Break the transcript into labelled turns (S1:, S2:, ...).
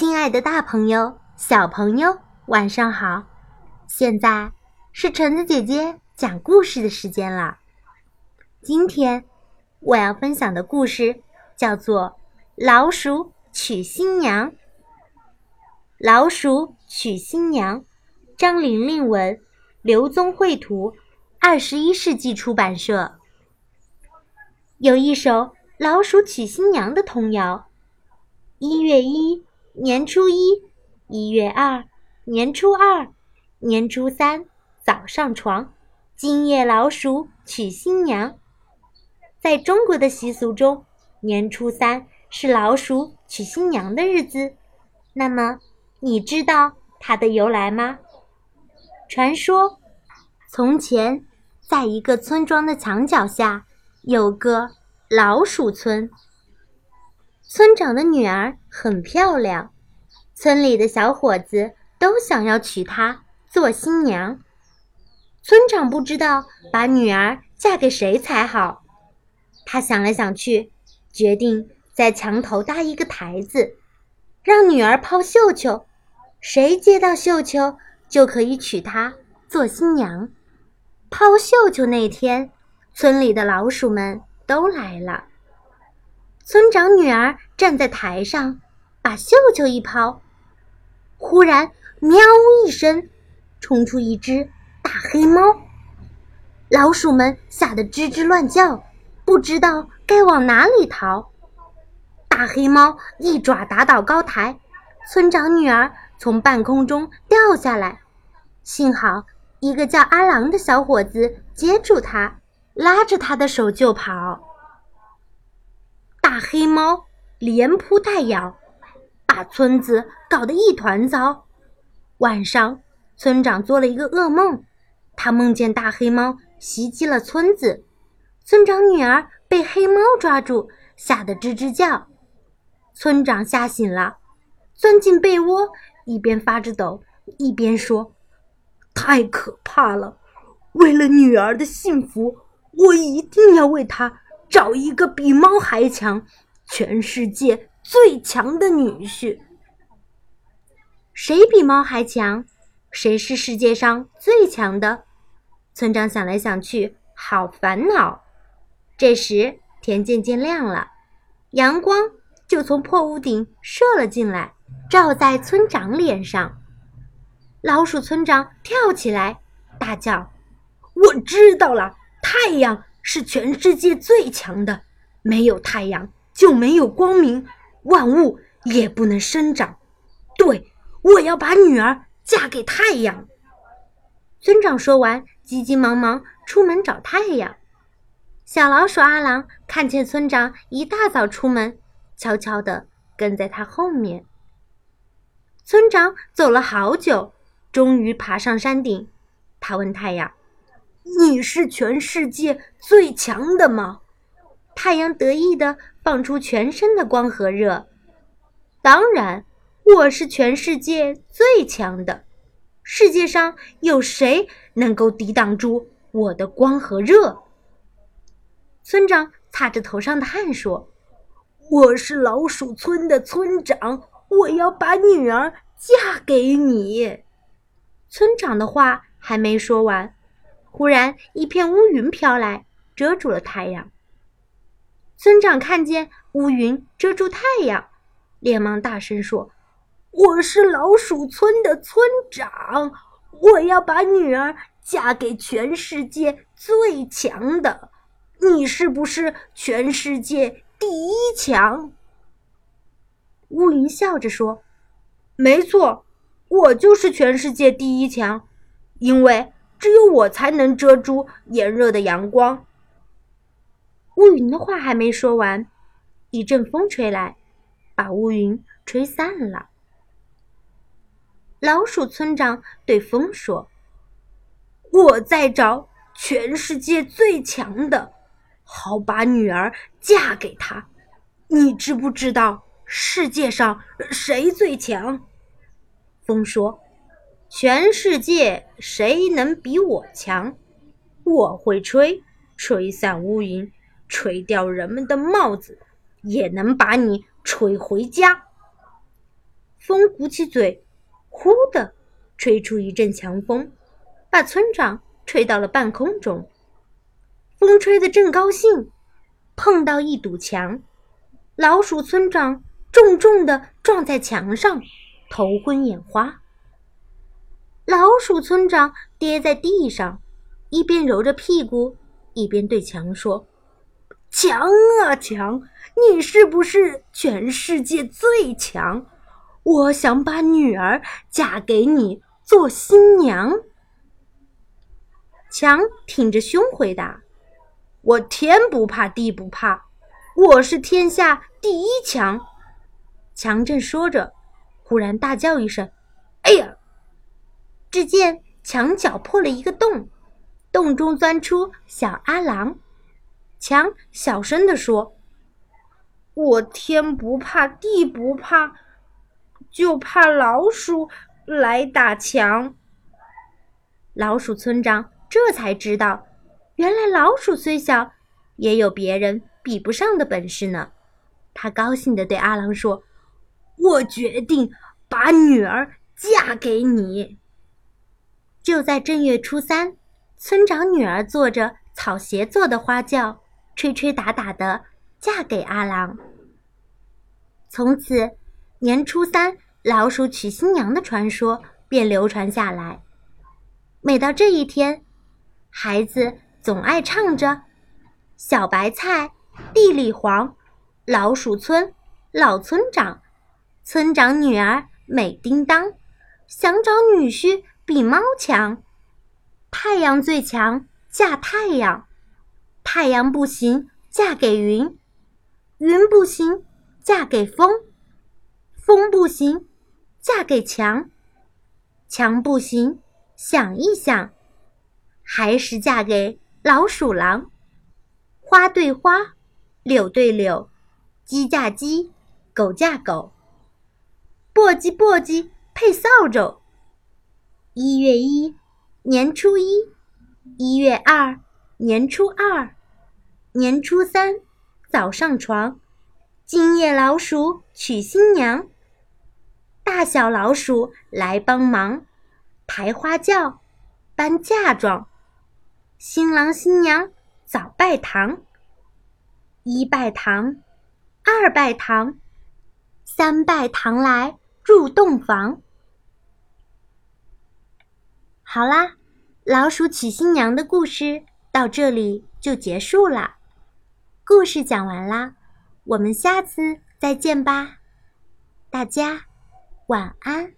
S1: 亲爱的，大朋友、小朋友，晚上好！现在是橙子姐姐讲故事的时间了。今天我要分享的故事叫做《老鼠娶新娘》。老鼠娶新娘，张玲玲文，刘宗绘图，二十一世纪出版社。有一首老鼠娶新娘的童谣：一月一。年初一，一月二，年初二，年初三，早上床。今夜老鼠娶新娘。在中国的习俗中，年初三是老鼠娶新娘的日子。那么，你知道它的由来吗？传说，从前在一个村庄的墙角下有个老鼠村。村长的女儿很漂亮，村里的小伙子都想要娶她做新娘。村长不知道把女儿嫁给谁才好，他想来想去，决定在墙头搭一个台子，让女儿抛绣球，谁接到绣球就可以娶她做新娘。抛绣球那天，村里的老鼠们都来了。村长女儿站在台上，把绣球一抛，忽然“喵”一声，冲出一只大黑猫。老鼠们吓得吱吱乱叫，不知道该往哪里逃。大黑猫一爪打倒高台，村长女儿从半空中掉下来，幸好一个叫阿郎的小伙子接住她，拉着她的手就跑。黑猫连扑带咬，把村子搞得一团糟。晚上，村长做了一个噩梦，他梦见大黑猫袭击了村子，村长女儿被黑猫抓住，吓得吱吱叫。村长吓醒了，钻进被窝，一边发着抖，一边说：“太可怕了！为了女儿的幸福，我一定要为她。”找一个比猫还强、全世界最强的女婿。谁比猫还强？谁是世界上最强的？村长想来想去，好烦恼。这时天渐渐亮了，阳光就从破屋顶射了进来，照在村长脸上。老鼠村长跳起来，大叫：“我知道了，太阳！”是全世界最强的，没有太阳就没有光明，万物也不能生长。对，我要把女儿嫁给太阳。村长说完，急急忙忙出门找太阳。小老鼠阿郎看见村长一大早出门，悄悄地跟在他后面。村长走了好久，终于爬上山顶。他问太阳。你是全世界最强的吗？太阳得意地放出全身的光和热。当然，我是全世界最强的。世界上有谁能够抵挡住我的光和热？村长擦着头上的汗说：“我是老鼠村的村长，我要把女儿嫁给你。”村长的话还没说完。忽然，一片乌云飘来，遮住了太阳。村长看见乌云遮住太阳，连忙大声说：“我是老鼠村的村长，我要把女儿嫁给全世界最强的。你是不是全世界第一强？”乌云笑着说：“没错，我就是全世界第一强，因为……”只有我才能遮住炎热的阳光。乌云的话还没说完，一阵风吹来，把乌云吹散了。老鼠村长对风说：“我在找全世界最强的，好把女儿嫁给他。你知不知道世界上谁最强？”风说。全世界谁能比我强？我会吹，吹散乌云，吹掉人们的帽子，也能把你吹回家。风鼓起嘴，呼的吹出一阵强风，把村长吹到了半空中。风吹得正高兴，碰到一堵墙，老鼠村长重重的撞在墙上，头昏眼花。老鼠村长跌在地上，一边揉着屁股，一边对墙说：“墙啊墙，你是不是全世界最强？我想把女儿嫁给你做新娘。”强挺着胸回答。我天不怕地不怕，我是天下第一强。强正说着，忽然大叫一声：“！”只见墙角破了一个洞，洞中钻出小阿郎。强小声地说：“我天不怕地不怕，就怕老鼠来打墙。”老鼠村长这才知道。原来老鼠虽小，也有别人比不上的本事呢。他高兴地对阿郎说：“我决定把女儿嫁给你。”就在正月初三，村长女儿坐着草鞋做的花轿，吹吹打打的嫁给阿郎。从此，年初三老鼠娶新娘的传说便流传下来。每到这一天，孩子。总爱唱着：“小白菜地里黄，老鼠村老村长，村长女儿美叮当，想找女婿比猫强。太阳最强嫁太阳，太阳不行嫁给云，云不行嫁给风，风不行嫁给墙，墙不行想一想，还是嫁给。”老鼠狼，花对花，柳对柳，鸡嫁鸡，狗嫁狗，簸箕簸箕配扫帚。一月一，年初一；一月二，年初二；年初三，早上床。今夜老鼠娶新娘，大小老鼠来帮忙，抬花轿，搬嫁妆。新郎新娘早拜堂，一拜堂，二拜堂，三拜堂来入洞房。好啦，老鼠娶新娘的故事到这里就结束了。故事讲完啦，我们下次再见吧，大家晚安。